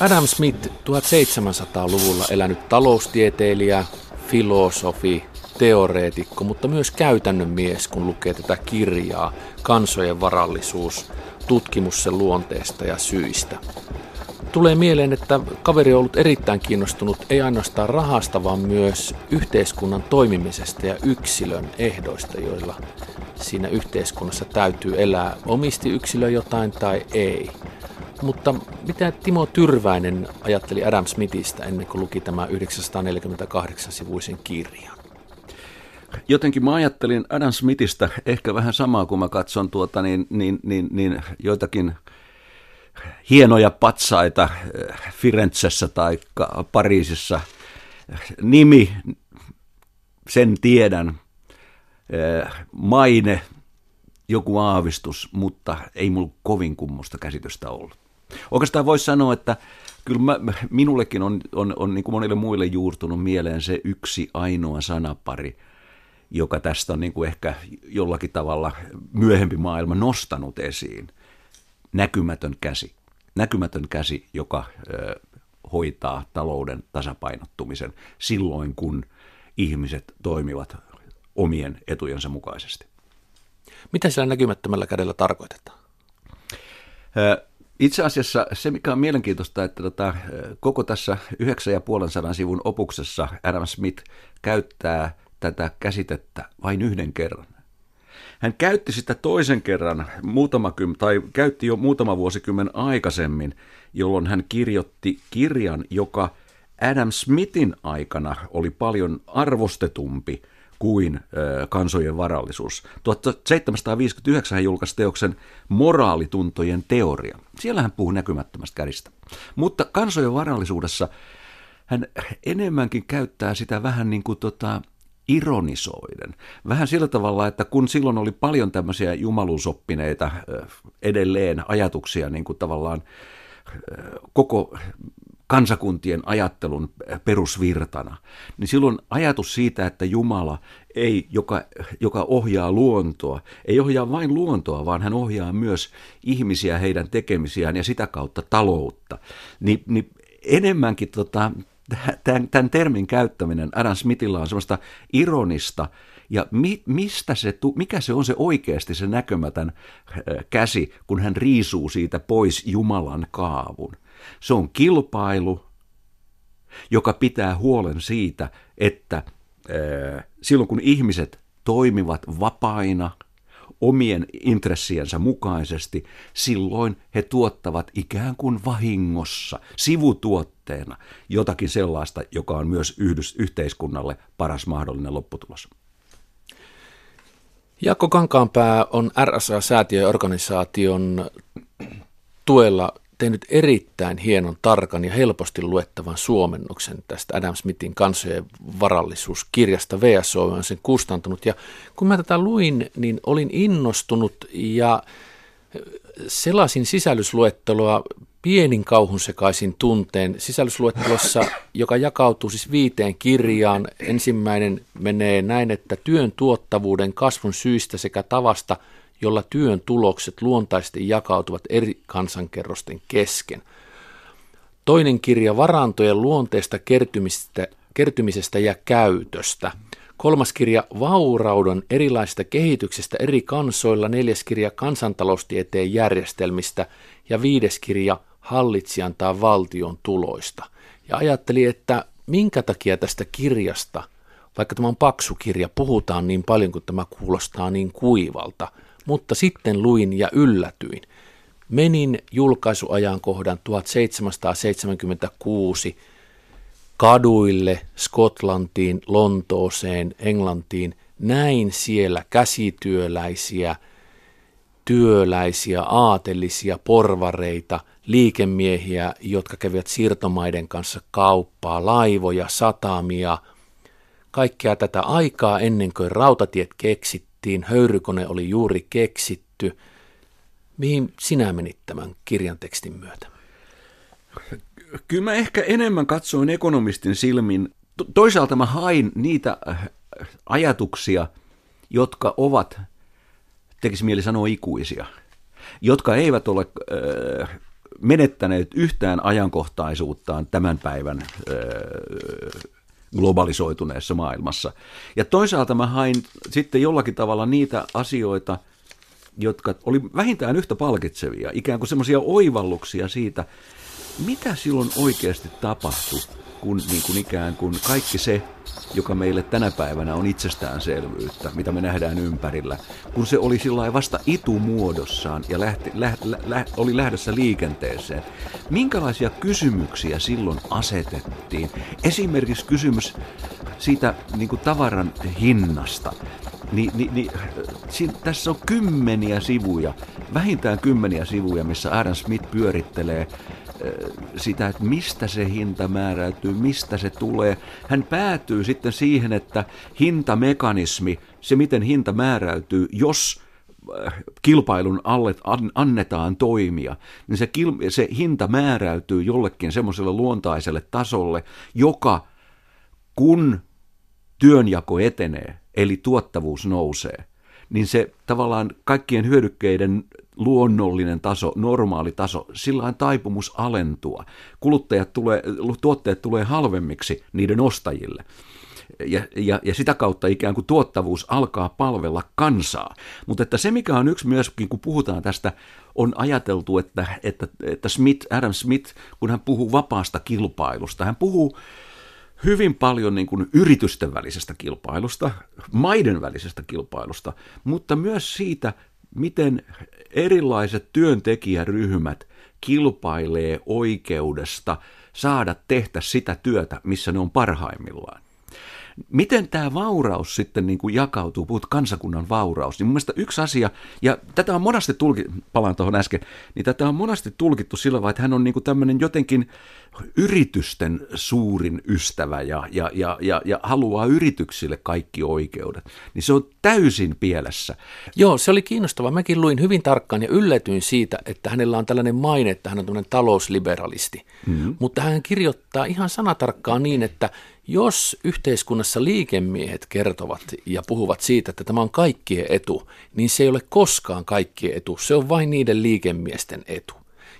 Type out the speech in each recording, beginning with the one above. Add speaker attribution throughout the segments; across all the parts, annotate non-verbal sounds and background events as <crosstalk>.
Speaker 1: Adam Smith, 1700-luvulla elänyt taloustieteilijä, filosofi, teoreetikko, mutta myös käytännön mies, kun lukee tätä kirjaa, Kansojen varallisuus, tutkimus sen luonteesta ja syistä. Tulee mieleen, että kaveri on ollut erittäin kiinnostunut ei ainoastaan rahasta, vaan myös yhteiskunnan toimimisesta ja yksilön ehdoista, joilla siinä yhteiskunnassa täytyy elää. Omisti yksilö jotain tai ei. Mutta mitä Timo Tyrväinen ajatteli Adam Smithistä ennen kuin luki tämä 948-sivuisen kirjan?
Speaker 2: Jotenkin mä ajattelin Adam Smithistä ehkä vähän samaa, kun mä katson tuota, niin, niin, niin, niin joitakin hienoja patsaita eh, Firenzessä tai Pariisissa. Nimi, sen tiedän, eh, maine, joku aavistus, mutta ei mulla kovin kummosta käsitystä ollut. Oikeastaan voisi sanoa, että kyllä mä, minullekin on, on, on niin kuin monille muille juurtunut mieleen se yksi ainoa sanapari, joka tästä on niin kuin ehkä jollakin tavalla myöhempi maailma nostanut esiin. Näkymätön käsi. Näkymätön käsi, joka ö, hoitaa talouden tasapainottumisen silloin, kun ihmiset toimivat omien etujensa mukaisesti.
Speaker 1: Mitä sillä näkymättömällä kädellä tarkoitetaan?
Speaker 2: Itse asiassa se, mikä on mielenkiintoista, että tota, koko tässä 9,5 sivun opuksessa Adam Smith käyttää tätä käsitettä vain yhden kerran. Hän käytti sitä toisen kerran muutama kym, tai käytti jo muutama vuosikymmen aikaisemmin, jolloin hän kirjoitti kirjan, joka Adam Smithin aikana oli paljon arvostetumpi kuin kansojen varallisuus. 1759 hän julkaisi teoksen Moraalituntojen teoria. Siellä hän puhuu näkymättömästä käristä. Mutta kansojen varallisuudessa hän enemmänkin käyttää sitä vähän niin kuin tota, ironisoiden. Vähän sillä tavalla, että kun silloin oli paljon tämmöisiä jumaluusoppineita edelleen ajatuksia niin kuin tavallaan koko kansakuntien ajattelun perusvirtana, niin silloin ajatus siitä, että Jumala ei, joka, joka ohjaa luontoa, ei ohjaa vain luontoa, vaan hän ohjaa myös ihmisiä, heidän tekemisiään ja sitä kautta taloutta, niin, niin enemmänkin tota, tämän, tämän termin käyttäminen Adam Smithilla on semmoista ironista, ja mi, mistä se, mikä se on se oikeasti se näkömätön käsi, kun hän riisuu siitä pois Jumalan kaavun. Se on kilpailu, joka pitää huolen siitä, että silloin kun ihmiset toimivat vapaina omien intressiensä mukaisesti, silloin he tuottavat ikään kuin vahingossa, sivutuotteena jotakin sellaista, joka on myös yhdys, yhteiskunnalle paras mahdollinen lopputulos.
Speaker 1: Jaakko Kankaanpää on RSA-säätiöorganisaation tuella tehnyt erittäin hienon, tarkan ja helposti luettavan suomennoksen tästä Adam Smithin kansojen varallisuuskirjasta. VSO on sen kustantunut. Ja kun mä tätä luin, niin olin innostunut ja selasin sisällysluetteloa pienin kauhun sekaisin tunteen sisällysluettelossa, <coughs> joka jakautuu siis viiteen kirjaan. Ensimmäinen menee näin, että työn tuottavuuden kasvun syistä sekä tavasta – jolla työn tulokset luontaisesti jakautuvat eri kansankerrosten kesken. Toinen kirja varantojen luonteesta kertymisestä, kertymisestä ja käytöstä. Kolmas kirja vaurauden erilaisista kehityksestä eri kansoilla. Neljäs kirja kansantaloustieteen järjestelmistä. Ja viides kirja hallitsijan tai valtion tuloista. Ja ajatteli, että minkä takia tästä kirjasta, vaikka tämä on paksu kirja, puhutaan niin paljon, kun tämä kuulostaa niin kuivalta – mutta sitten luin ja yllätyin. Menin julkaisuajankohdan 1776 kaduille, Skotlantiin, Lontooseen, Englantiin. Näin siellä käsityöläisiä, työläisiä, aatelisia, porvareita, liikemiehiä, jotka kävivät siirtomaiden kanssa kauppaa, laivoja, satamia, kaikkea tätä aikaa ennen kuin rautatiet keksit keksittiin, höyrykone oli juuri keksitty. Mihin sinä menit tämän kirjan tekstin myötä?
Speaker 2: Kyllä mä ehkä enemmän katsoin ekonomistin silmin. Toisaalta mä hain niitä äh, ajatuksia, jotka ovat, tekisi mieli sanoa ikuisia, jotka eivät ole äh, menettäneet yhtään ajankohtaisuuttaan tämän päivän globalisoituneessa maailmassa. Ja toisaalta mä hain sitten jollakin tavalla niitä asioita, jotka oli vähintään yhtä palkitsevia, ikään kuin semmoisia oivalluksia siitä, mitä silloin oikeasti tapahtui, kun, niin kuin ikään kuin kaikki se, joka meille tänä päivänä on itsestäänselvyyttä, mitä me nähdään ympärillä, kun se oli sillä vasta itumuodossaan ja lähti, lä, lä, lä, oli lähdössä liikenteeseen. Minkälaisia kysymyksiä silloin asetettiin? Esimerkiksi kysymys siitä niin kuin tavaran hinnasta. Ni, ni, ni, siinä, tässä on kymmeniä sivuja, vähintään kymmeniä sivuja, missä Adam Smith pyörittelee sitä, että mistä se hinta määräytyy, mistä se tulee. Hän päätyy sitten siihen, että hintamekanismi, se miten hinta määräytyy, jos kilpailun alle annetaan toimia, niin se, kil, se hinta määräytyy jollekin semmoiselle luontaiselle tasolle, joka kun työnjako etenee, eli tuottavuus nousee, niin se tavallaan kaikkien hyödykkeiden luonnollinen taso, normaali taso, sillä on taipumus alentua. Kuluttajat tulee, tuotteet tulee halvemmiksi niiden ostajille. Ja, ja, ja sitä kautta ikään kuin tuottavuus alkaa palvella kansaa. Mutta että se, mikä on yksi myöskin, kun puhutaan tästä, on ajateltu, että, että, että Smith, Adam Smith, kun hän puhuu vapaasta kilpailusta, hän puhuu hyvin paljon niin kuin yritysten välisestä kilpailusta, maiden välisestä kilpailusta, mutta myös siitä, miten erilaiset työntekijäryhmät kilpailee oikeudesta saada tehdä sitä työtä, missä ne on parhaimmillaan. Miten tämä vauraus sitten niin kuin jakautuu, puhut kansakunnan vauraus, niin mun mielestä yksi asia, ja tätä on monesti tulkittu, palaan tuohon äsken, niin tätä on monesti tulkittu sillä tavalla, että hän on niin kuin tämmöinen jotenkin yritysten suurin ystävä ja, ja, ja, ja, ja haluaa yrityksille kaikki oikeudet, niin se on täysin pielessä.
Speaker 1: Joo, se oli kiinnostavaa. Mäkin luin hyvin tarkkaan ja yllätyin siitä, että hänellä on tällainen maine, että hän on tämmöinen talousliberalisti. Mm-hmm. Mutta hän kirjoittaa ihan sanatarkkaan niin, että jos yhteiskunnassa liikemiehet kertovat ja puhuvat siitä, että tämä on kaikkien etu, niin se ei ole koskaan kaikkien etu, se on vain niiden liikemiesten etu.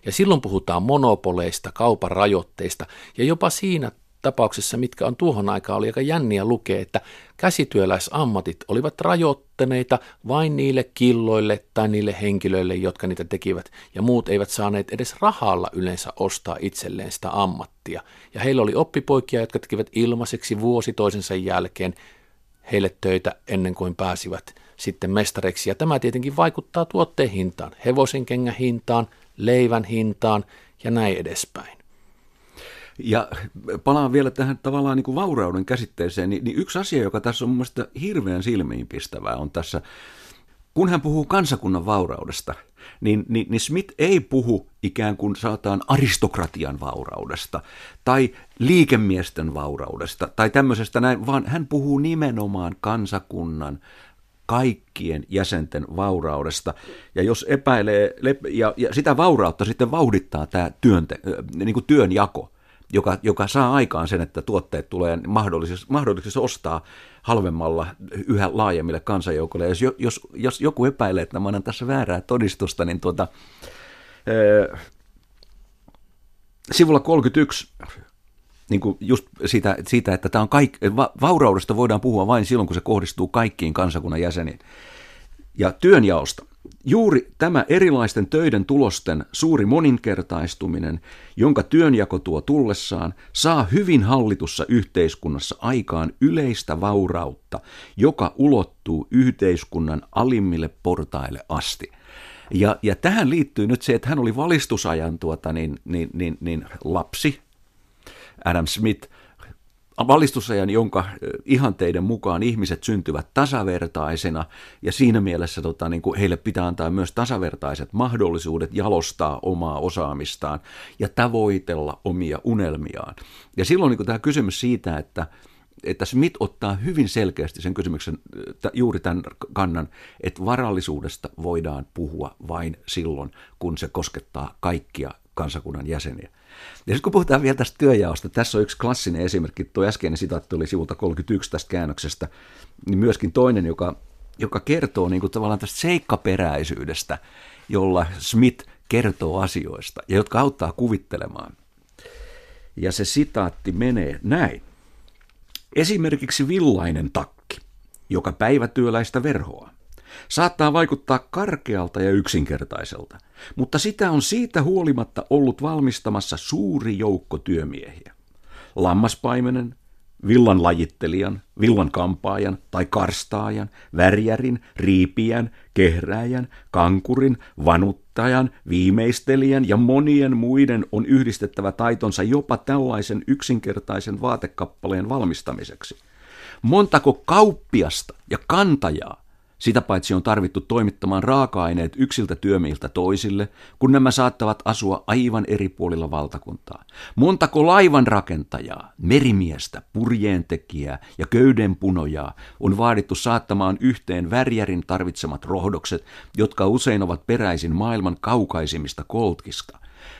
Speaker 1: Ja silloin puhutaan monopoleista, kaupan rajoitteista ja jopa siinä tapauksessa, mitkä on tuohon aikaan oli aika jänniä lukea, että käsityöläisammatit olivat rajoitteneita vain niille killoille tai niille henkilöille, jotka niitä tekivät, ja muut eivät saaneet edes rahalla yleensä ostaa itselleen sitä ammattia. Ja heillä oli oppipoikia, jotka tekivät ilmaiseksi vuosi toisensa jälkeen heille töitä ennen kuin pääsivät sitten mestareiksi. Ja tämä tietenkin vaikuttaa tuotteen hintaan, hevosen kengän hintaan, leivän hintaan ja näin edespäin.
Speaker 2: Ja palaan vielä tähän tavallaan niin kuin vaurauden käsitteeseen, niin, niin yksi asia, joka tässä on mun mielestä hirveän silmiinpistävää, on tässä, kun hän puhuu kansakunnan vauraudesta, niin, niin, niin Smith ei puhu ikään kuin saataan aristokratian vauraudesta tai liikemiesten vauraudesta tai tämmöisestä näin, vaan hän puhuu nimenomaan kansakunnan kaikkien jäsenten vauraudesta. Ja jos epäilee, ja, ja sitä vaurautta sitten vauhdittaa tämä työnte, niin kuin työnjako, joka, joka saa aikaan sen, että tuotteet tulee mahdollisuus ostaa halvemmalla yhä laajemmille kansanjoukoille. Jos, jos, jos joku epäilee, että mä annan tässä väärää todistusta, niin tuota, ee, sivulla 31 niin kuin just siitä, siitä, että tämä on kaik, vauraudesta voidaan puhua vain silloin, kun se kohdistuu kaikkiin kansakunnan jäseniin. Ja työnjaosta. Juuri tämä erilaisten töiden tulosten suuri moninkertaistuminen, jonka työnjako tuo tullessaan, saa hyvin hallitussa yhteiskunnassa aikaan yleistä vaurautta, joka ulottuu yhteiskunnan alimmille portaille asti. Ja, ja tähän liittyy nyt se, että hän oli valistusajan tuota, niin, niin, niin, niin lapsi, Adam Smith, valistusajan, jonka ihanteiden mukaan ihmiset syntyvät tasavertaisena ja siinä mielessä tota, niin kuin heille pitää antaa myös tasavertaiset mahdollisuudet jalostaa omaa osaamistaan ja tavoitella omia unelmiaan. Ja silloin niin kuin tämä kysymys siitä, että että Smith ottaa hyvin selkeästi sen kysymyksen, juuri tämän kannan, että varallisuudesta voidaan puhua vain silloin, kun se koskettaa kaikkia kansakunnan jäseniä. Ja sitten kun puhutaan vielä tästä työjaosta, tässä on yksi klassinen esimerkki, tuo äskeinen sitaatti oli sivulta 31 tästä käännöksestä, niin myöskin toinen, joka, joka kertoo niin kuin tavallaan tästä seikkaperäisyydestä, jolla Smith kertoo asioista ja jotka auttaa kuvittelemaan. Ja se sitaatti menee näin. Esimerkiksi villainen takki, joka päivätyöläistä verhoa, saattaa vaikuttaa karkealta ja yksinkertaiselta, mutta sitä on siitä huolimatta ollut valmistamassa suuri joukko työmiehiä. Lammaspaimenen, villan lajittelijan, villan kampaajan tai karstaajan, värjärin, riipijän, kehrääjän, kankurin, vanuttajan, viimeistelijän ja monien muiden on yhdistettävä taitonsa jopa tällaisen yksinkertaisen vaatekappaleen valmistamiseksi. Montako kauppiasta ja kantajaa sitä paitsi on tarvittu toimittamaan raaka-aineet yksiltä työmiiltä toisille, kun nämä saattavat asua aivan eri puolilla valtakuntaa. Montako laivan rakentajaa, merimiestä, purjeentekijää ja köydenpunojaa on vaadittu saattamaan yhteen värjärin tarvitsemat rohdokset, jotka usein ovat peräisin maailman kaukaisimmista koltkista.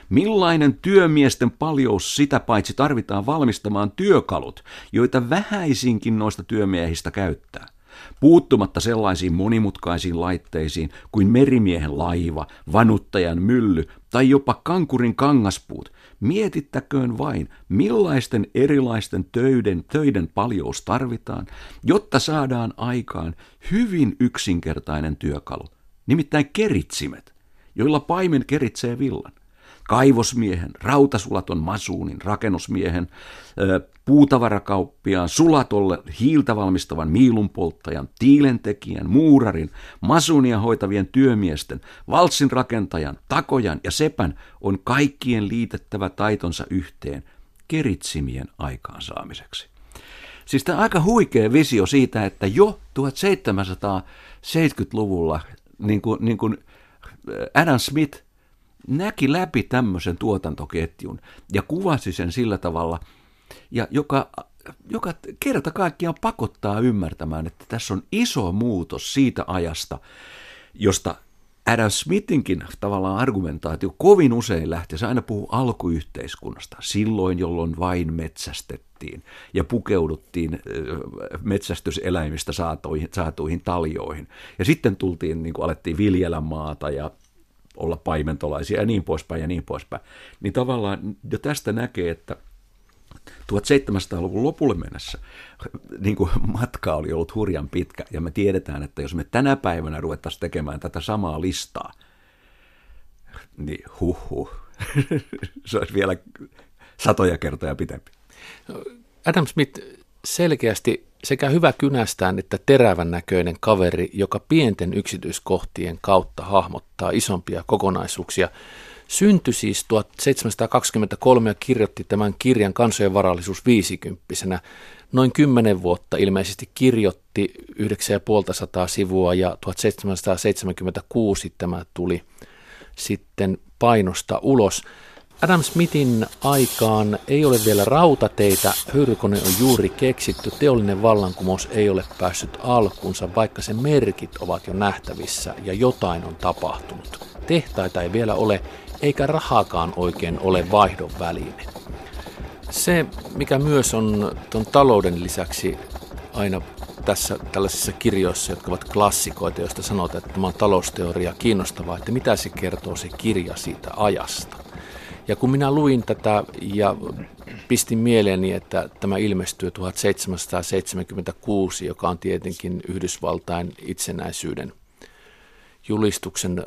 Speaker 2: Millainen työmiesten paljous sitä paitsi tarvitaan valmistamaan työkalut, joita vähäisinkin noista työmiehistä käyttää? Puuttumatta sellaisiin monimutkaisiin laitteisiin kuin merimiehen laiva, vanuttajan mylly tai jopa kankurin kangaspuut, mietittäköön vain, millaisten erilaisten töiden, töiden paljous tarvitaan, jotta saadaan aikaan hyvin yksinkertainen työkalu, nimittäin keritsimet, joilla paimen keritsee villan kaivosmiehen, rautasulaton masuunin, rakennusmiehen, puutavarakauppiaan, sulatolle hiiltä valmistavan miilunpolttajan, tiilentekijän, muurarin, masuunia hoitavien työmiesten, valssin rakentajan, takojan ja sepän on kaikkien liitettävä taitonsa yhteen keritsimien aikaansaamiseksi. Siis tämä aika huikea visio siitä, että jo 1770-luvulla niin kuin, niin kuin Adam Smith näki läpi tämmöisen tuotantoketjun ja kuvasi sen sillä tavalla, ja joka, joka kerta kaikkiaan pakottaa ymmärtämään, että tässä on iso muutos siitä ajasta, josta Adam Smithinkin tavallaan argumentaatio kovin usein lähtee, se aina puhuu alkuyhteiskunnasta, silloin jolloin vain metsästettiin ja pukeuduttiin metsästyseläimistä saatuihin, saatuihin taljoihin. Ja sitten tultiin, niin kuin alettiin viljellä maata ja olla paimentolaisia ja niin poispäin ja niin poispäin. Niin tavallaan jo tästä näkee, että 1700-luvun lopulle mennessä niin kuin matka oli ollut hurjan pitkä, ja me tiedetään, että jos me tänä päivänä ruvettaisiin tekemään tätä samaa listaa, niin huh, <laughs> se olisi vielä satoja kertoja pitempi.
Speaker 1: Adam Smith selkeästi sekä hyvä kynästään että terävän näköinen kaveri, joka pienten yksityiskohtien kautta hahmottaa isompia kokonaisuuksia. Syntyi siis 1723 ja kirjoitti tämän kirjan kansojen varallisuus 50 Noin kymmenen vuotta ilmeisesti kirjoitti 9500 sivua ja 1776 tämä tuli sitten painosta ulos. Adam Smithin aikaan ei ole vielä rautateitä, hyyrykone on juuri keksitty, teollinen vallankumous ei ole päässyt alkuunsa, vaikka sen merkit ovat jo nähtävissä ja jotain on tapahtunut. Tehtaita ei vielä ole, eikä rahakaan oikein ole vaihdon väline. Se, mikä myös on tuon talouden lisäksi aina tässä tällaisissa kirjoissa, jotka ovat klassikoita, joista sanotaan, että tämä on talousteoria kiinnostavaa, että mitä se kertoo se kirja siitä ajasta. Ja kun minä luin tätä ja pistin mieleeni, että tämä ilmestyy 1776, joka on tietenkin Yhdysvaltain itsenäisyyden julistuksen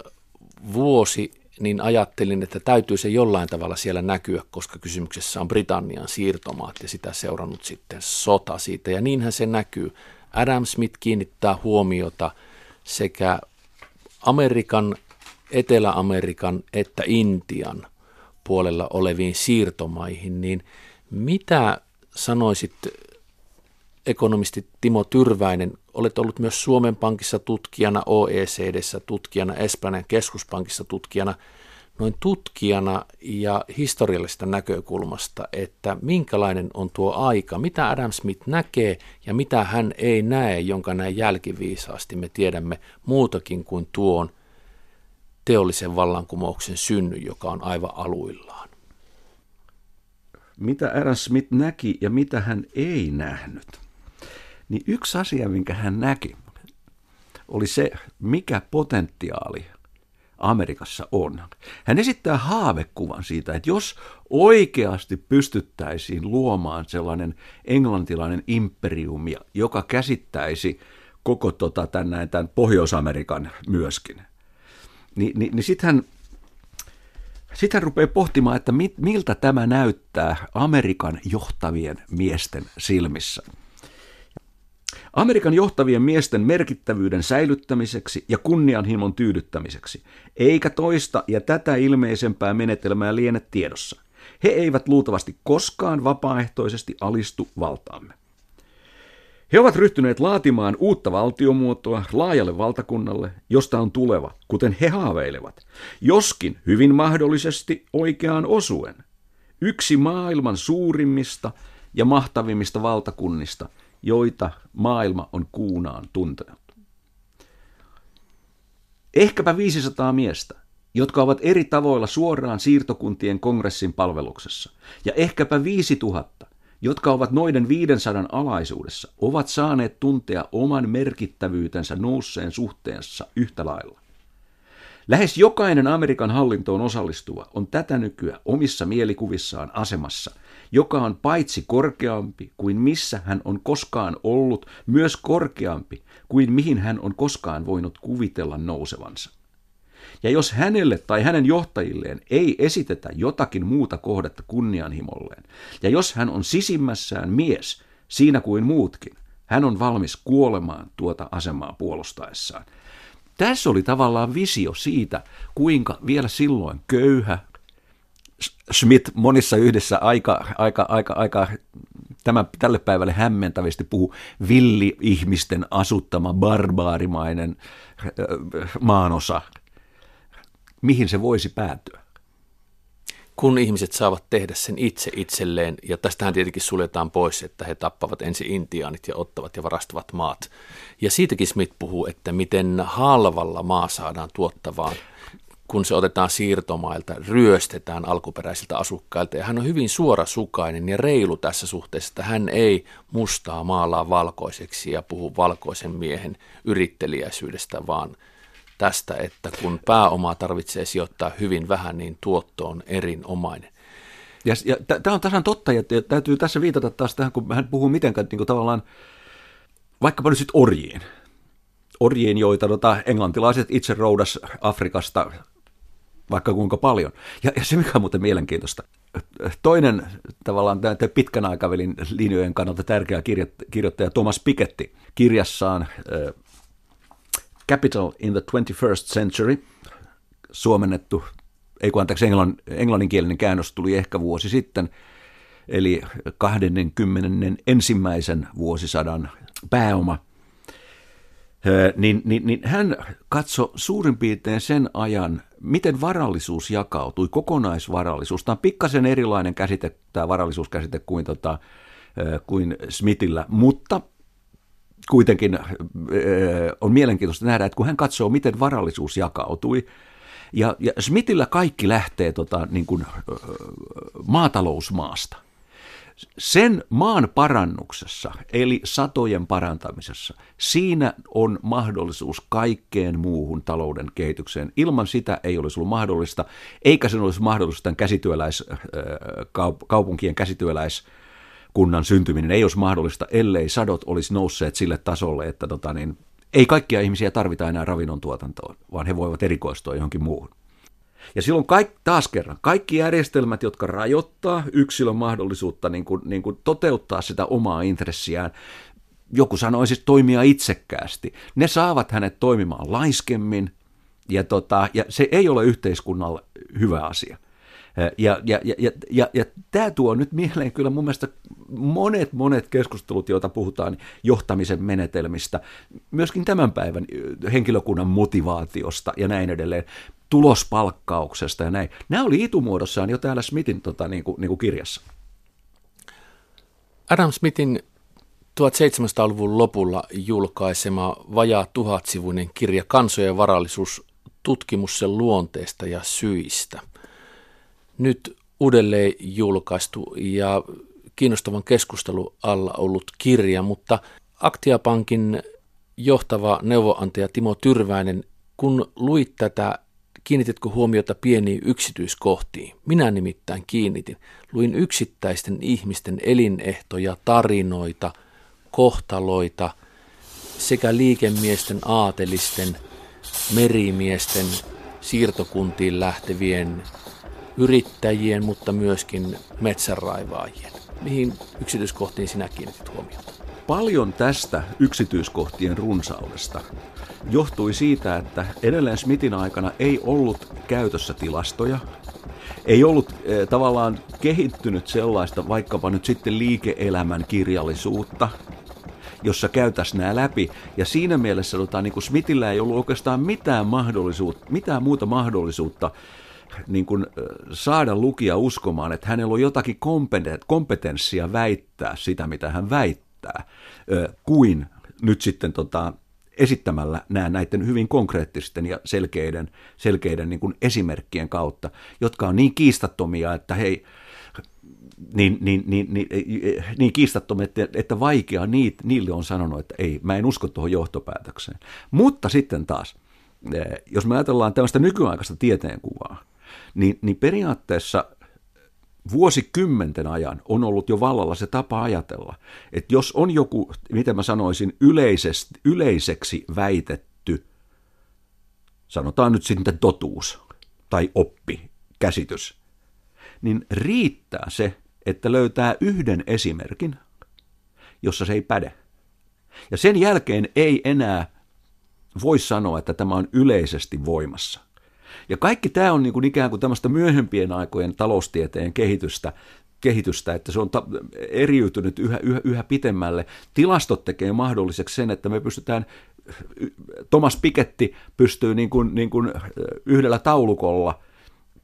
Speaker 1: vuosi, niin ajattelin, että täytyy se jollain tavalla siellä näkyä, koska kysymyksessä on Britannian siirtomaat ja sitä seurannut sitten sota siitä. Ja niinhän se näkyy. Adam Smith kiinnittää huomiota sekä Amerikan, Etelä-Amerikan että Intian – puolella oleviin siirtomaihin, niin mitä sanoisit ekonomisti Timo Tyrväinen, olet ollut myös Suomen Pankissa tutkijana, OECDssä tutkijana, Espanjan keskuspankissa tutkijana, noin tutkijana ja historiallisesta näkökulmasta, että minkälainen on tuo aika, mitä Adam Smith näkee ja mitä hän ei näe, jonka näin jälkiviisaasti me tiedämme muutakin kuin tuon teollisen vallankumouksen synny, joka on aivan aluillaan.
Speaker 2: Mitä Adam Smith näki ja mitä hän ei nähnyt? Niin yksi asia, minkä hän näki, oli se, mikä potentiaali Amerikassa on. Hän esittää haavekuvan siitä, että jos oikeasti pystyttäisiin luomaan sellainen englantilainen imperiumi, joka käsittäisi koko tota, tämän, tämän Pohjois-Amerikan myöskin, niin, niin, niin sitten hän sitten hän rupeaa pohtimaan, että mit, miltä tämä näyttää Amerikan johtavien miesten silmissä. Amerikan johtavien miesten merkittävyyden säilyttämiseksi ja kunnianhimon tyydyttämiseksi, eikä toista ja tätä ilmeisempää menetelmää liene tiedossa. He eivät luultavasti koskaan vapaaehtoisesti alistu valtaamme. He ovat ryhtyneet laatimaan uutta valtiomuotoa laajalle valtakunnalle, josta on tuleva, kuten he haaveilevat, joskin hyvin mahdollisesti oikeaan osuen. Yksi maailman suurimmista ja mahtavimmista valtakunnista, joita maailma on kuunaan tuntenut. Ehkäpä 500 miestä, jotka ovat eri tavoilla suoraan siirtokuntien kongressin palveluksessa, ja ehkäpä 5000, jotka ovat noiden 500 alaisuudessa, ovat saaneet tuntea oman merkittävyytensä nousseen suhteessa yhtä lailla. Lähes jokainen Amerikan hallintoon osallistuva on tätä nykyä omissa mielikuvissaan asemassa, joka on paitsi korkeampi kuin missä hän on koskaan ollut, myös korkeampi kuin mihin hän on koskaan voinut kuvitella nousevansa. Ja jos hänelle tai hänen johtajilleen ei esitetä jotakin muuta kohdetta kunnianhimolleen, ja jos hän on sisimmässään mies, siinä kuin muutkin, hän on valmis kuolemaan tuota asemaa puolustaessaan. Tässä oli tavallaan visio siitä, kuinka vielä silloin köyhä, Schmidt monissa yhdessä aika, aika, aika, aika tämä tälle päivälle hämmentävästi puhuu villi-ihmisten asuttama barbaarimainen maanosa, mihin se voisi päätyä?
Speaker 1: Kun ihmiset saavat tehdä sen itse itselleen, ja tästähän tietenkin suljetaan pois, että he tappavat ensin intiaanit ja ottavat ja varastavat maat. Ja siitäkin Smith puhuu, että miten halvalla maa saadaan tuottavaan kun se otetaan siirtomailta, ryöstetään alkuperäisiltä asukkailta. Ja hän on hyvin suorasukainen ja reilu tässä suhteessa, että hän ei mustaa maalaa valkoiseksi ja puhu valkoisen miehen yrittelijäisyydestä, vaan tästä, että kun pääomaa tarvitsee sijoittaa hyvin vähän, niin tuotto on erinomainen.
Speaker 2: Ja, ja tämä on tasan totta, ja täytyy tässä viitata taas tähän, kun hän puhuu mitenkään niin kuin tavallaan, vaikkapa nyt sitten orjiin, orjiin, joita tota, englantilaiset itse roudas Afrikasta vaikka kuinka paljon. Ja, ja se, mikä on muuten mielenkiintoista, toinen tavallaan tämä pitkän aikavälin linjojen kannalta tärkeä kirjoittaja Thomas Piketty kirjassaan Capital in the 21st Century, suomennettu, ei kun anteeksi, englann, englanninkielinen käännös tuli ehkä vuosi sitten, eli 20. ensimmäisen vuosisadan pääoma, niin, niin, niin hän katsoi suurin piirtein sen ajan, miten varallisuus jakautui, kokonaisvarallisuus. Tämä on pikkasen erilainen käsite, tämä varallisuuskäsite kuin, tota, kuin Smithillä, mutta kuitenkin on mielenkiintoista nähdä, että kun hän katsoo, miten varallisuus jakautui, ja, ja Smithillä kaikki lähtee tota, niin kuin, maatalousmaasta. Sen maan parannuksessa, eli satojen parantamisessa, siinä on mahdollisuus kaikkeen muuhun talouden kehitykseen. Ilman sitä ei olisi ollut mahdollista, eikä sen olisi mahdollista tämän käsityöläis, kaupunkien käsityöläis kunnan syntyminen ei olisi mahdollista, ellei sadot olisi nousseet sille tasolle, että tota niin, ei kaikkia ihmisiä tarvita enää ravinnon tuotantoon, vaan he voivat erikoistua johonkin muuhun. Ja silloin kaik, taas kerran, kaikki järjestelmät, jotka rajoittaa yksilön mahdollisuutta niin kuin, niin kuin toteuttaa sitä omaa intressiään, joku sanoisi toimia itsekkäästi, ne saavat hänet toimimaan laiskemmin, ja, tota, ja se ei ole yhteiskunnalle hyvä asia. Ja, ja, ja, ja, ja, ja tämä tuo nyt mieleen kyllä mun mielestä monet, monet keskustelut, joita puhutaan johtamisen menetelmistä, myöskin tämän päivän henkilökunnan motivaatiosta ja näin edelleen, tulospalkkauksesta ja näin. Nämä oli itumuodossaan jo täällä Smithin tota, niin kuin, niin kuin kirjassa.
Speaker 1: Adam Smithin 1700-luvun lopulla julkaisema vajaa tuhatsivuinen kirja Kansojen varallisuus, tutkimus sen luonteesta ja syistä – nyt uudelleen julkaistu ja kiinnostavan keskustelu alla ollut kirja, mutta Aktiapankin johtava neuvoantaja Timo Tyrväinen, kun luit tätä kiinnititkö huomiota pieniin yksityiskohtiin? Minä nimittäin kiinnitin. Luin yksittäisten ihmisten elinehtoja, tarinoita, kohtaloita sekä liikemiesten, aatelisten, merimiesten, siirtokuntiin lähtevien yrittäjien, mutta myöskin metsänraivaajien. Mihin yksityiskohtiin sinä kiinnitit huomiota?
Speaker 2: Paljon tästä yksityiskohtien runsaudesta johtui siitä, että edelleen Smithin aikana ei ollut käytössä tilastoja, ei ollut e, tavallaan kehittynyt sellaista vaikkapa nyt sitten liike-elämän kirjallisuutta, jossa käytäisiin nämä läpi. Ja siinä mielessä tota, niin kuin Smithillä ei ollut oikeastaan mitään, mahdollisuutta, mitään muuta mahdollisuutta niin kuin, saada lukija uskomaan, että hänellä on jotakin kompetenssia väittää sitä, mitä hän väittää, kuin nyt sitten tota, esittämällä nämä näiden hyvin konkreettisten ja selkeiden, selkeiden niin kuin esimerkkien kautta, jotka on niin kiistattomia, että hei, niin, niin, niin, niin, niin kiistattomia, että, että vaikea niit, niille on sanonut, että ei, mä en usko tuohon johtopäätökseen. Mutta sitten taas, jos me ajatellaan tämmöistä nykyaikaista tieteenkuvaa, niin, niin periaatteessa vuosikymmenten ajan on ollut jo vallalla se tapa ajatella, että jos on joku, miten mä sanoisin, yleisesti, yleiseksi väitetty, sanotaan nyt sitten totuus tai oppi, käsitys, niin riittää se, että löytää yhden esimerkin, jossa se ei päde. Ja sen jälkeen ei enää voi sanoa, että tämä on yleisesti voimassa. Ja kaikki tämä on niin kuin ikään kuin tämmöistä myöhempien aikojen taloustieteen kehitystä, kehitystä, että se on ta- eriytynyt yhä, yhä, yhä pitemmälle. Tilastot tekee mahdolliseksi sen, että me pystytään, Thomas Piketty pystyy niin kuin, niin kuin yhdellä taulukolla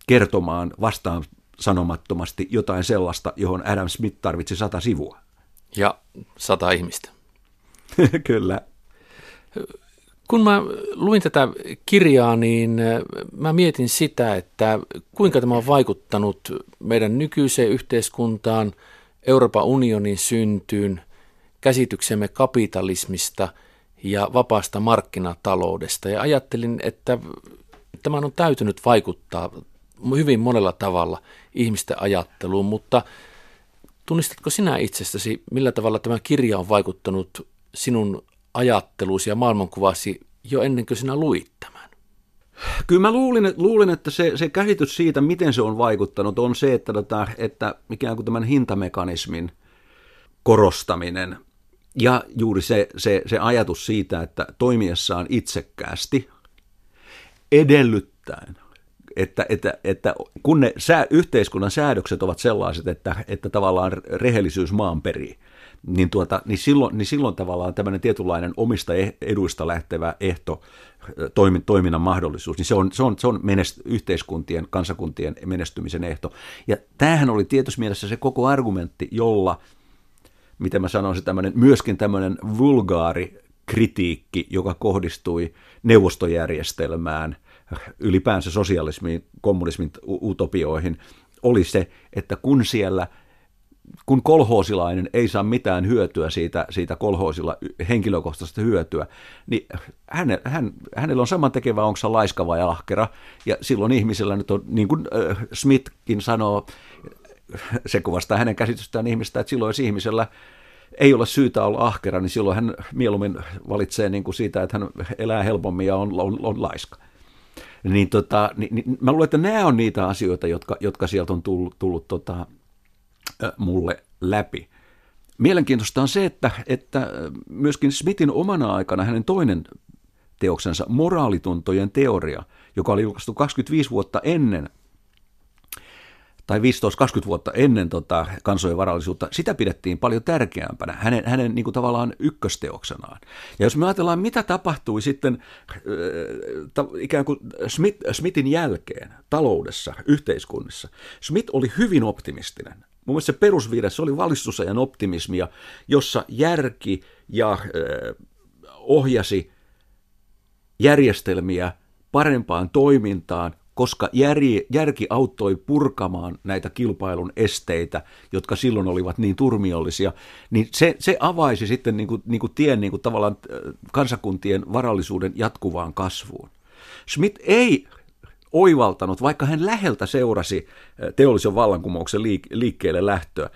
Speaker 2: kertomaan vastaan sanomattomasti jotain sellaista, johon Adam Smith tarvitsi sata sivua.
Speaker 1: Ja sata ihmistä. <laughs>
Speaker 2: Kyllä.
Speaker 1: Kun mä luin tätä kirjaa, niin äh, mä mietin sitä, että kuinka tämä on vaikuttanut meidän nykyiseen yhteiskuntaan, Euroopan unionin syntyyn, käsityksemme kapitalismista ja vapaasta markkinataloudesta. Ja ajattelin, että tämä on täytynyt vaikuttaa hyvin monella tavalla ihmisten ajatteluun, mutta tunnistatko sinä itsestäsi, millä tavalla tämä kirja on vaikuttanut sinun ajattelusi ja maailmankuvasi jo ennen kuin sinä luit tämän?
Speaker 2: Kyllä mä luulin, luulin, että se, se käsitys siitä, miten se on vaikuttanut, on se, että, tota, että ikään kuin tämän hintamekanismin korostaminen ja juuri se, se, se ajatus siitä, että toimiessaan itsekkäästi edellyttäen, että, että, että kun ne sää, yhteiskunnan säädökset ovat sellaiset, että, että tavallaan rehellisyys maan perii, niin, tuota, niin, silloin, niin silloin tavallaan tämmöinen tietynlainen omista eh, eduista lähtevä ehto, toiminnan mahdollisuus, niin se on, se on, se on menest, yhteiskuntien, kansakuntien menestymisen ehto. Ja tämähän oli tietysti mielessä se koko argumentti, jolla, miten mä sanoisin, tämmöinen, myöskin tämmöinen vulgaari kritiikki, joka kohdistui neuvostojärjestelmään, ylipäänsä sosialismiin, kommunismin utopioihin, oli se, että kun siellä – kun kolhoosilainen ei saa mitään hyötyä siitä, siitä kolhoosilla henkilökohtaisesta hyötyä, niin häne, hän, hänellä on saman tekevä, onko se laiska vai ahkera, ja silloin ihmisellä nyt on, niin kuin äh, Smithkin sanoo, se kuvastaa hänen käsitystään ihmistä, että silloin jos ihmisellä ei ole syytä olla ahkera, niin silloin hän mieluummin valitsee niin kuin siitä, että hän elää helpommin ja on, on, on laiska. Niin, tota, niin, niin mä luulen, että nämä on niitä asioita, jotka, jotka sieltä on tullut, tullut tota, mulle läpi. Mielenkiintoista on se, että, että myöskin Smithin omana aikana hänen toinen teoksensa, Moraalituntojen teoria, joka oli julkaistu 25 vuotta ennen tai 15-20 vuotta ennen tota, kansojen varallisuutta, sitä pidettiin paljon tärkeämpänä hänen, hänen niin kuin tavallaan ykkösteoksenaan. Ja jos me ajatellaan, mitä tapahtui sitten ikään kuin Smith, Smithin jälkeen taloudessa, yhteiskunnissa, Smith oli hyvin optimistinen. Mun mielestä se perusvirhe, se oli valistusajan optimismia, jossa järki ja äh, ohjasi järjestelmiä parempaan toimintaan, koska järki, järki auttoi purkamaan näitä kilpailun esteitä, jotka silloin olivat niin turmiollisia, niin se, se avaisi sitten niin kuin, niin kuin tien niin kuin tavallaan kansakuntien varallisuuden jatkuvaan kasvuun. Schmidt ei oivaltanut, vaikka hän läheltä seurasi teollisen vallankumouksen liikkeelle lähtöä.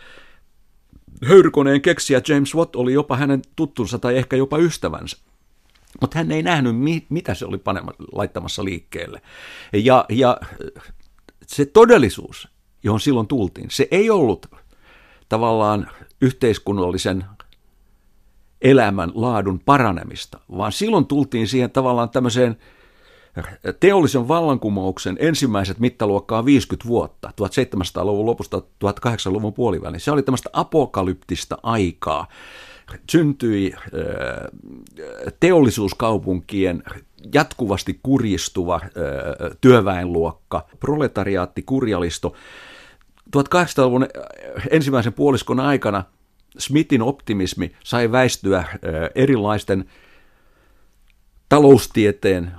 Speaker 2: Höyrykoneen keksijä James Watt oli jopa hänen tuttunsa tai ehkä jopa ystävänsä. Mutta hän ei nähnyt, mitä se oli panema, laittamassa liikkeelle. Ja, ja se todellisuus, johon silloin tultiin, se ei ollut tavallaan yhteiskunnallisen elämän laadun paranemista, vaan silloin tultiin siihen tavallaan tämmöiseen teollisen vallankumouksen ensimmäiset mittaluokkaa 50 vuotta, 1700-luvun lopusta 1800-luvun puoliväliin. Se oli tämmöistä apokalyptista aikaa. Syntyi teollisuuskaupunkien jatkuvasti kurjistuva työväenluokka, proletariaatti, kurjalisto. 1800-luvun ensimmäisen puoliskon aikana Smithin optimismi sai väistyä erilaisten taloustieteen,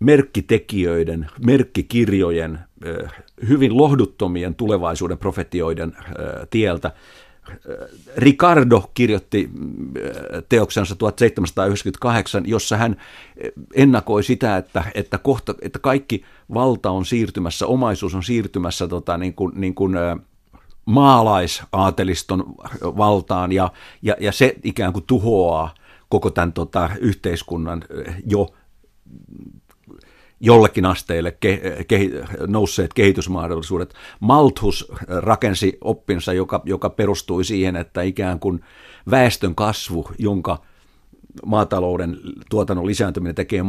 Speaker 2: merkkitekijöiden, merkkikirjojen, hyvin lohduttomien tulevaisuuden profetioiden tieltä. Ricardo kirjoitti teoksensa 1798, jossa hän ennakoi sitä, että, että, kohta, että kaikki valta on siirtymässä, omaisuus on siirtymässä tota, niin kuin, niin kuin, maalaisaateliston valtaan ja, ja, ja se ikään kuin tuhoaa koko tämän tota, yhteiskunnan jo jollekin asteelle ke, ke, nousseet kehitysmahdollisuudet. Malthus rakensi oppinsa, joka, joka perustui siihen, että ikään kuin väestön kasvu, jonka maatalouden tuotannon lisääntyminen tekee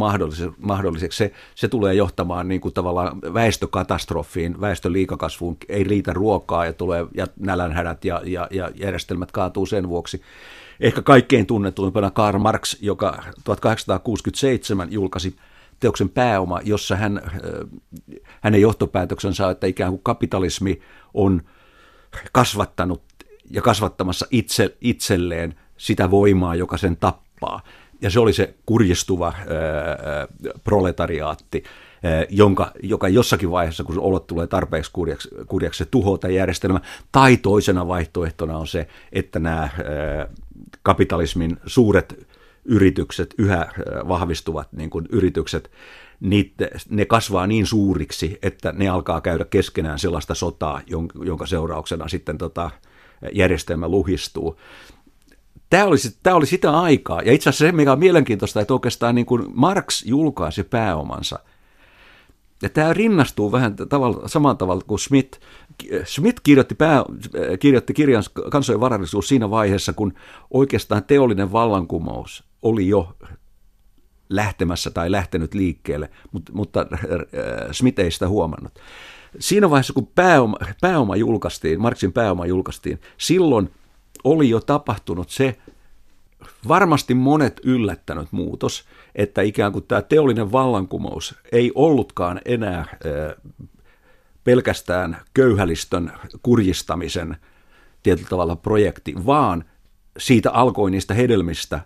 Speaker 2: mahdolliseksi, se, se tulee johtamaan niin kuin tavallaan väestökatastrofiin, väestön liikakasvuun, ei riitä ruokaa ja tulee ja nälänhädät ja, ja, ja järjestelmät kaatuu sen vuoksi. Ehkä kaikkein tunnetuimpana Karl Marx, joka 1867 julkaisi teoksen pääoma, jossa hän, hänen johtopäätöksensä on, että ikään kuin kapitalismi on kasvattanut ja kasvattamassa itse, itselleen sitä voimaa, joka sen tappaa. Ja se oli se kurjistuva ää, proletariaatti, ää, jonka, joka jossakin vaiheessa, kun olot tulee tarpeeksi kurjaksi, kurjaksi se tuhoaa järjestelmä. Tai toisena vaihtoehtona on se, että nämä ää, kapitalismin suuret yritykset, yhä vahvistuvat niin kuin yritykset, niitä, ne kasvaa niin suuriksi, että ne alkaa käydä keskenään sellaista sotaa, jonka seurauksena sitten tota, järjestelmä luhistuu. Tämä oli, tämä oli sitä aikaa, ja itse asiassa se, mikä on mielenkiintoista, että oikeastaan niin kuin Marx julkaisi pääomansa, ja tämä rinnastuu vähän tavalla, saman tavalla kuin Smith. Smith kirjoitti, pää, kirjoitti kirjan kansojen varallisuus siinä vaiheessa, kun oikeastaan teollinen vallankumous oli jo lähtemässä tai lähtenyt liikkeelle, mutta, mutta äh, Smith ei sitä huomannut. Siinä vaiheessa, kun pääoma, pääoma julkaistiin, Marxin pääoma julkaistiin, silloin oli jo tapahtunut se varmasti monet yllättänyt muutos, että ikään kuin tämä teollinen vallankumous ei ollutkaan enää pelkästään köyhälistön kurjistamisen tietyllä tavalla projekti, vaan siitä alkoi niistä hedelmistä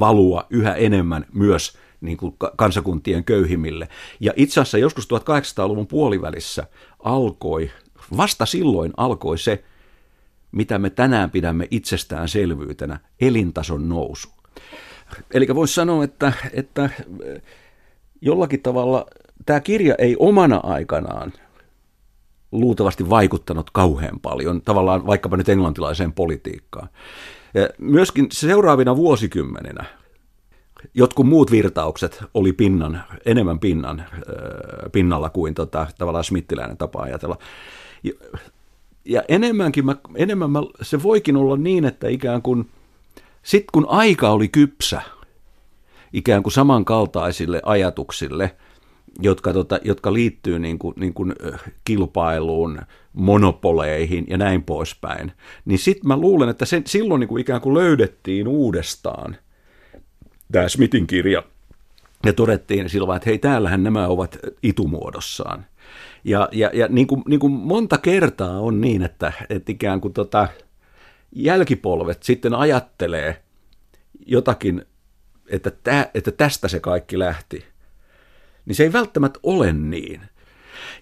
Speaker 2: valua yhä enemmän myös niin kuin kansakuntien köyhimmille. Ja itse asiassa joskus 1800-luvun puolivälissä alkoi, vasta silloin alkoi se, mitä me tänään pidämme itsestäänselvyytenä, elintason nousu. Eli voisi sanoa, että, että jollakin tavalla tämä kirja ei omana aikanaan luultavasti vaikuttanut kauhean paljon, tavallaan vaikkapa nyt englantilaiseen politiikkaan. Myöskin seuraavina vuosikymmeninä jotkut muut virtaukset oli pinnan, enemmän pinnan, pinnalla kuin tota, tavallaan smittiläinen tapa ajatella. Ja, enemmänkin mä, enemmän mä, se voikin olla niin, että ikään kuin sitten kun aika oli kypsä, ikään kuin samankaltaisille ajatuksille – jotka, tota, jotka liittyy niin kuin, niin kuin kilpailuun, monopoleihin ja näin poispäin, niin sitten mä luulen, että sen, silloin niin kuin ikään kuin löydettiin uudestaan tämä Smithin kirja, ja todettiin silloin, että hei, täällähän nämä ovat itumuodossaan. Ja, ja, ja niin, kuin, niin kuin monta kertaa on niin, että, että ikään kuin tota, jälkipolvet sitten ajattelee jotakin, että, tä, että tästä se kaikki lähti niin se ei välttämättä ole niin.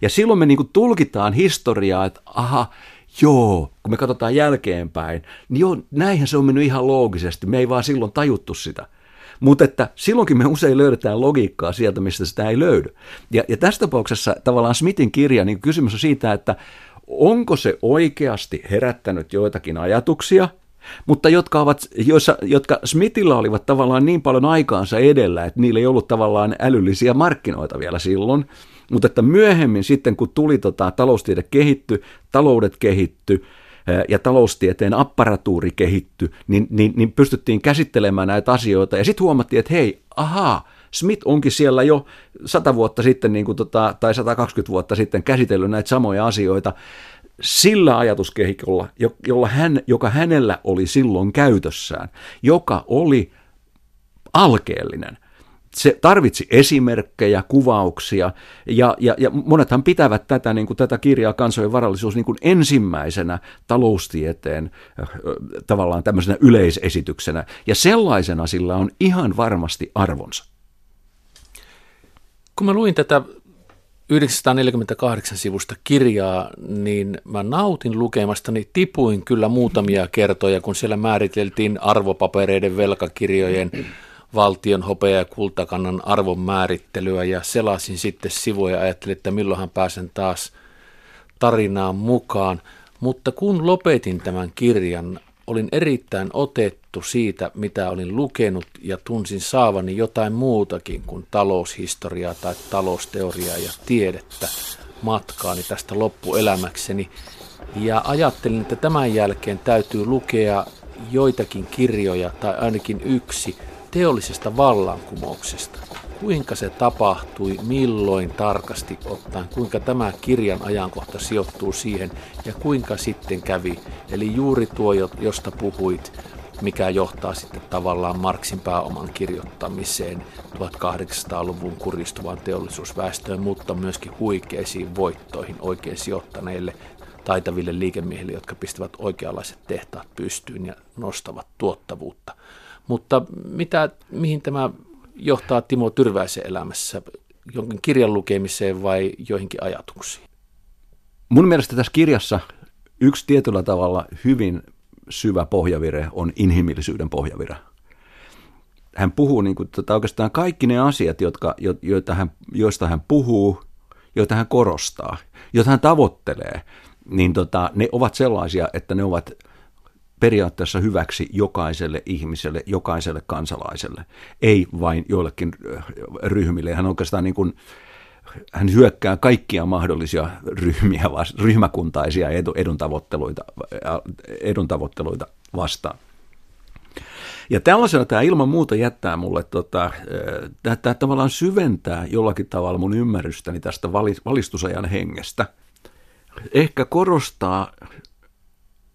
Speaker 2: Ja silloin me niin kuin tulkitaan historiaa, että aha, joo, kun me katsotaan jälkeenpäin, niin joo, näinhän se on mennyt ihan loogisesti, me ei vaan silloin tajuttu sitä. Mutta että silloinkin me usein löydetään logiikkaa sieltä, mistä sitä ei löydy. Ja, ja tässä tapauksessa tavallaan Smithin kirja, niin kysymys on siitä, että onko se oikeasti herättänyt joitakin ajatuksia, mutta jotka, ovat, joissa, jotka Smithillä olivat tavallaan niin paljon aikaansa edellä, että niillä ei ollut tavallaan älyllisiä markkinoita vielä silloin, mutta että myöhemmin sitten, kun tuli tota, taloustiede kehitty, taloudet kehitty, ja taloustieteen apparatuuri kehitty, niin, niin, niin pystyttiin käsittelemään näitä asioita. Ja sitten huomattiin, että hei, ahaa, Smith onkin siellä jo 100 vuotta sitten niin kuin tota, tai 120 vuotta sitten käsitellyt näitä samoja asioita sillä ajatuskehikolla, jolla hän, joka hänellä oli silloin käytössään, joka oli alkeellinen – se tarvitsi esimerkkejä, kuvauksia, ja, ja, ja monethan pitävät tätä, niin kuin, tätä kirjaa Kansojen varallisuus niin kuin ensimmäisenä taloustieteen tavallaan tämmöisenä yleisesityksenä, ja sellaisena sillä on ihan varmasti arvonsa.
Speaker 1: Kun mä luin tätä 948 sivusta kirjaa, niin mä nautin lukemastani, tipuin kyllä muutamia kertoja, kun siellä määriteltiin arvopapereiden velkakirjojen valtion hopea- ja kultakannan arvon määrittelyä ja selasin sitten sivuja ja ajattelin, että milloinhan pääsen taas tarinaan mukaan. Mutta kun lopetin tämän kirjan, olin erittäin otettu siitä, mitä olin lukenut ja tunsin saavani jotain muutakin kuin taloushistoriaa tai talousteoriaa ja tiedettä matkaani tästä loppuelämäkseni. Ja ajattelin, että tämän jälkeen täytyy lukea joitakin kirjoja tai ainakin yksi – teollisesta vallankumouksesta. Kuinka se tapahtui, milloin tarkasti ottaen, kuinka tämä kirjan ajankohta sijoittuu siihen ja kuinka sitten kävi. Eli juuri tuo, josta puhuit, mikä johtaa sitten tavallaan Marksin pääoman kirjoittamiseen 1800-luvun kuristuvaan teollisuusväestöön, mutta myöskin huikeisiin voittoihin oikein sijoittaneille taitaville liikemiehille, jotka pistävät oikeanlaiset tehtaat pystyyn ja nostavat tuottavuutta. Mutta mitä, mihin tämä johtaa Timo Tyrväisen elämässä? Jonkin kirjan lukemiseen vai joihinkin ajatuksiin?
Speaker 2: Mun mielestä tässä kirjassa yksi tietyllä tavalla hyvin syvä pohjavire on inhimillisyyden pohjavire. Hän puhuu niin kuin, tota, oikeastaan kaikki ne asiat, jotka, joita hän, joista hän puhuu, joita hän korostaa, joita hän tavoittelee, niin tota, ne ovat sellaisia, että ne ovat periaatteessa hyväksi jokaiselle ihmiselle, jokaiselle kansalaiselle, ei vain joillekin äh, ryhmille. Hän oikeastaan niin kuin, hän hyökkää kaikkia mahdollisia ryhmiä, ryhmäkuntaisia edun tavoitteluita, edun tavoitteluita vastaan. Ja tällaisena tämä ilman muuta jättää mulle, tota, äh, tämä tavallaan syventää jollakin tavalla mun ymmärrystäni tästä valistusajan hengestä. Ehkä korostaa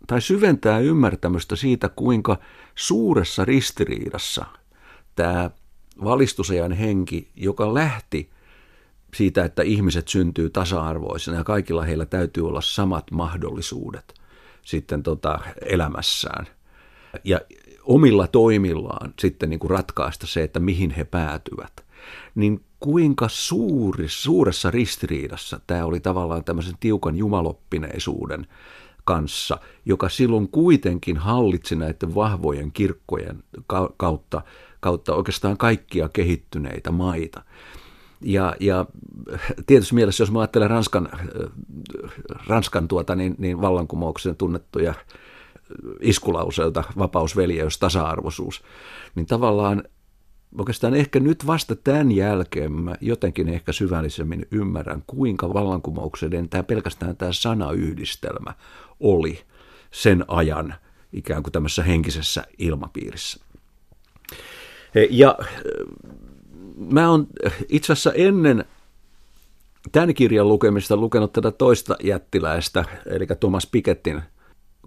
Speaker 2: tai syventää ymmärtämystä siitä, kuinka suuressa ristiriidassa tämä valistusajan henki, joka lähti siitä, että ihmiset syntyy tasa-arvoisina ja kaikilla heillä täytyy olla samat mahdollisuudet sitten tota elämässään. Ja omilla toimillaan sitten niin kuin ratkaista se, että mihin he päätyvät. Niin kuinka suuri, suuressa ristiriidassa tämä oli tavallaan tämmöisen tiukan jumaloppineisuuden kanssa, joka silloin kuitenkin hallitsi näiden vahvojen kirkkojen kautta, kautta oikeastaan kaikkia kehittyneitä maita. Ja, ja tietysti mielessä, jos mä ajattelen Ranskan, Ranskan tuota, niin, niin vallankumouksen tunnettuja iskulauseilta, vapaus, veljeys, tasa-arvoisuus, niin tavallaan oikeastaan ehkä nyt vasta tämän jälkeen mä jotenkin ehkä syvällisemmin ymmärrän, kuinka vallankumouksen tämä pelkästään tämä sanayhdistelmä oli sen ajan ikään kuin tämmöisessä henkisessä ilmapiirissä. Ja mä oon itse asiassa ennen tämän kirjan lukemista lukenut tätä toista jättiläistä, eli Thomas Pikettin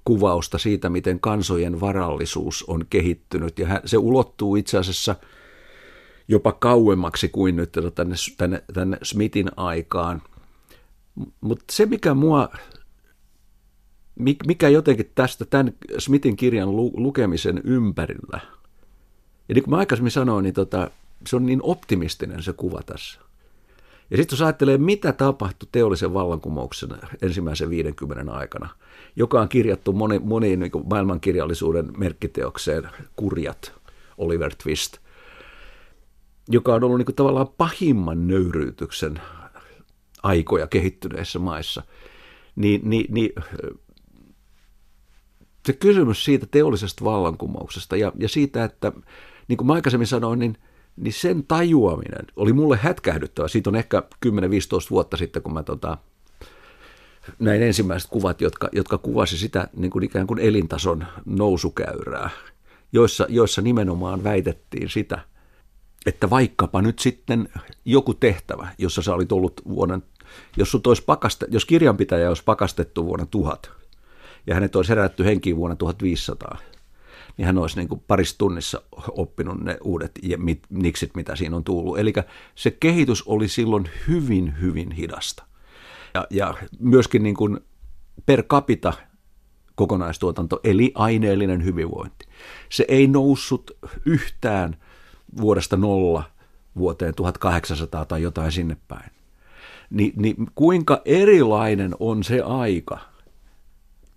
Speaker 2: kuvausta siitä, miten kansojen varallisuus on kehittynyt. Ja se ulottuu itse asiassa – jopa kauemmaksi kuin nyt tänne, tänne, tänne Smithin aikaan. Mutta se, mikä mua, mikä jotenkin tästä tämän Smithin kirjan lu, lukemisen ympärillä, ja niin kuin mä aikaisemmin sanoin, niin tota, se on niin optimistinen se kuva tässä. Ja sitten jos ajattelee, mitä tapahtui teollisen vallankumouksen ensimmäisen 50 aikana, joka on kirjattu moni, moniin niin maailmankirjallisuuden merkkiteokseen, Kurjat, Oliver Twist – joka on ollut niin kuin tavallaan pahimman nöyryytyksen aikoja kehittyneissä maissa, niin, niin, niin se kysymys siitä teollisesta vallankumouksesta ja, ja siitä, että niin kuin mä aikaisemmin sanoin, niin, niin sen tajuaminen oli mulle hätkähdyttävä. Siitä on ehkä 10-15 vuotta sitten, kun mä tota, näin ensimmäiset kuvat, jotka, jotka kuvasi sitä niin kuin ikään kuin elintason nousukäyrää, joissa, joissa nimenomaan väitettiin sitä, että vaikkapa nyt sitten joku tehtävä, jossa sä olit ollut vuoden, jos, sut olisi pakaste, jos kirjanpitäjä olisi pakastettu vuonna tuhat ja hänet olisi herätty henkiin vuonna 1500, niin hän olisi niin kuin parissa tunnissa oppinut ne uudet niksit, mitä siinä on tullut. Eli se kehitys oli silloin hyvin, hyvin hidasta. Ja, ja myöskin niin kuin per capita kokonaistuotanto, eli aineellinen hyvinvointi. Se ei noussut yhtään vuodesta nolla vuoteen 1800 tai jotain sinne päin. Ni, niin kuinka erilainen on se aika –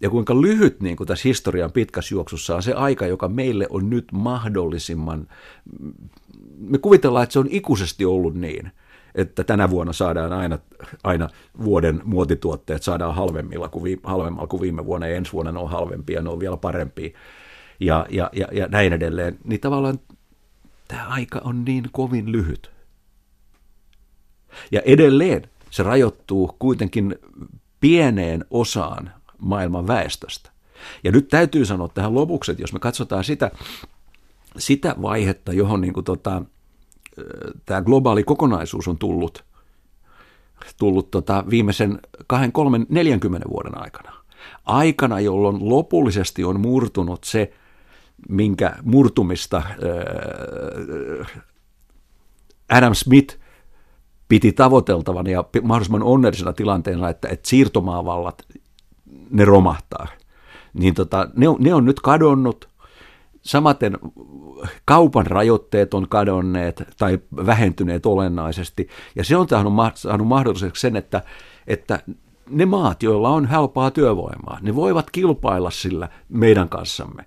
Speaker 2: ja kuinka lyhyt niin kuin tässä historian pitkässä juoksussa on se aika, joka meille on nyt mahdollisimman, me kuvitellaan, että se on ikuisesti ollut niin, että tänä vuonna saadaan aina, aina vuoden muotituotteet saadaan halvemmilla kuin, halvemmalla kuin viime vuonna ja ensi vuonna ne on halvempia, ne on vielä parempia ja, ja, ja, ja näin edelleen. Niin tavallaan tämä aika on niin kovin lyhyt. Ja edelleen se rajoittuu kuitenkin pieneen osaan maailman väestöstä. Ja nyt täytyy sanoa tähän lopuksi, että jos me katsotaan sitä, sitä vaihetta, johon niin kuin tota, tämä globaali kokonaisuus on tullut, tullut tota viimeisen 2, 3, 40 vuoden aikana. Aikana, jolloin lopullisesti on murtunut se, minkä murtumista Adam Smith piti tavoiteltavan ja mahdollisimman onnellisena tilanteena, että, että siirtomaavallat ne romahtaa. Niin tota, ne, on, ne on nyt kadonnut. Samaten kaupan rajoitteet on kadonneet tai vähentyneet olennaisesti. Ja se on saanut mahdolliseksi sen, että, että ne maat, joilla on helpaa työvoimaa, ne voivat kilpailla sillä meidän kanssamme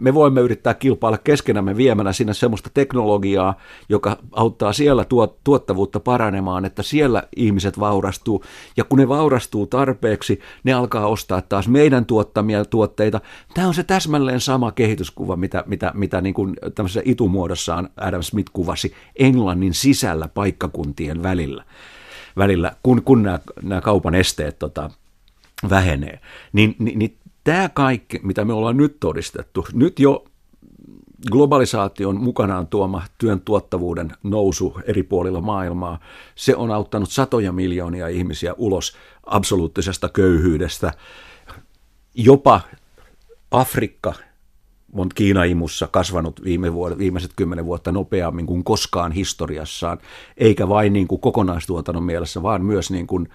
Speaker 2: me voimme yrittää kilpailla keskenämme viemällä sinne semmoista teknologiaa, joka auttaa siellä tuottavuutta paranemaan, että siellä ihmiset vaurastuu. Ja kun ne vaurastuu tarpeeksi, ne alkaa ostaa taas meidän tuottamia tuotteita. Tämä on se täsmälleen sama kehityskuva, mitä, mitä, mitä niin kuin tämmöisessä itumuodossaan Adam Smith kuvasi Englannin sisällä paikkakuntien välillä, välillä kun, kun nämä, nämä kaupan esteet tota, vähenee. Niin, niin, niin Tämä kaikki, mitä me ollaan nyt todistettu, nyt jo globalisaation mukanaan tuoma työn tuottavuuden nousu eri puolilla maailmaa, se on auttanut satoja miljoonia ihmisiä ulos absoluuttisesta köyhyydestä. Jopa Afrikka on Kiinaimussa kasvanut viime vuodet, viimeiset kymmenen vuotta nopeammin kuin koskaan historiassaan, eikä vain niin kuin kokonaistuotannon mielessä, vaan myös niin kuin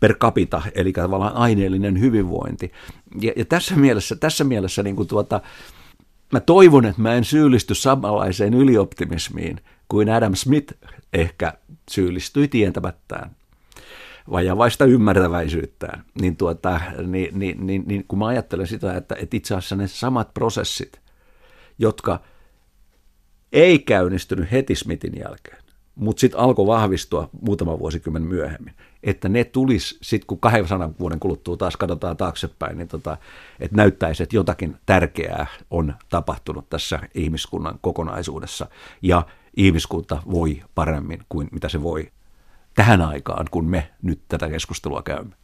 Speaker 2: per capita, eli tavallaan aineellinen hyvinvointi. Ja, ja tässä mielessä, tässä mielessä niin kuin tuota, mä toivon, että mä en syyllisty samanlaiseen ylioptimismiin kuin Adam Smith ehkä syyllistyi tientämättään vajavaista ymmärtäväisyyttään, niin, tuota, niin, niin, niin, niin kun mä ajattelen sitä, että, että itse asiassa ne samat prosessit, jotka ei käynnistynyt heti Smithin jälkeen, mutta sitten alkoi vahvistua muutama vuosikymmen myöhemmin, että ne tulisi sitten, kun 200 vuoden kuluttua taas katsotaan taaksepäin, niin tota, että näyttäisi, että jotakin tärkeää on tapahtunut tässä ihmiskunnan kokonaisuudessa, ja ihmiskunta voi paremmin kuin mitä se voi tähän aikaan, kun me nyt tätä keskustelua käymme.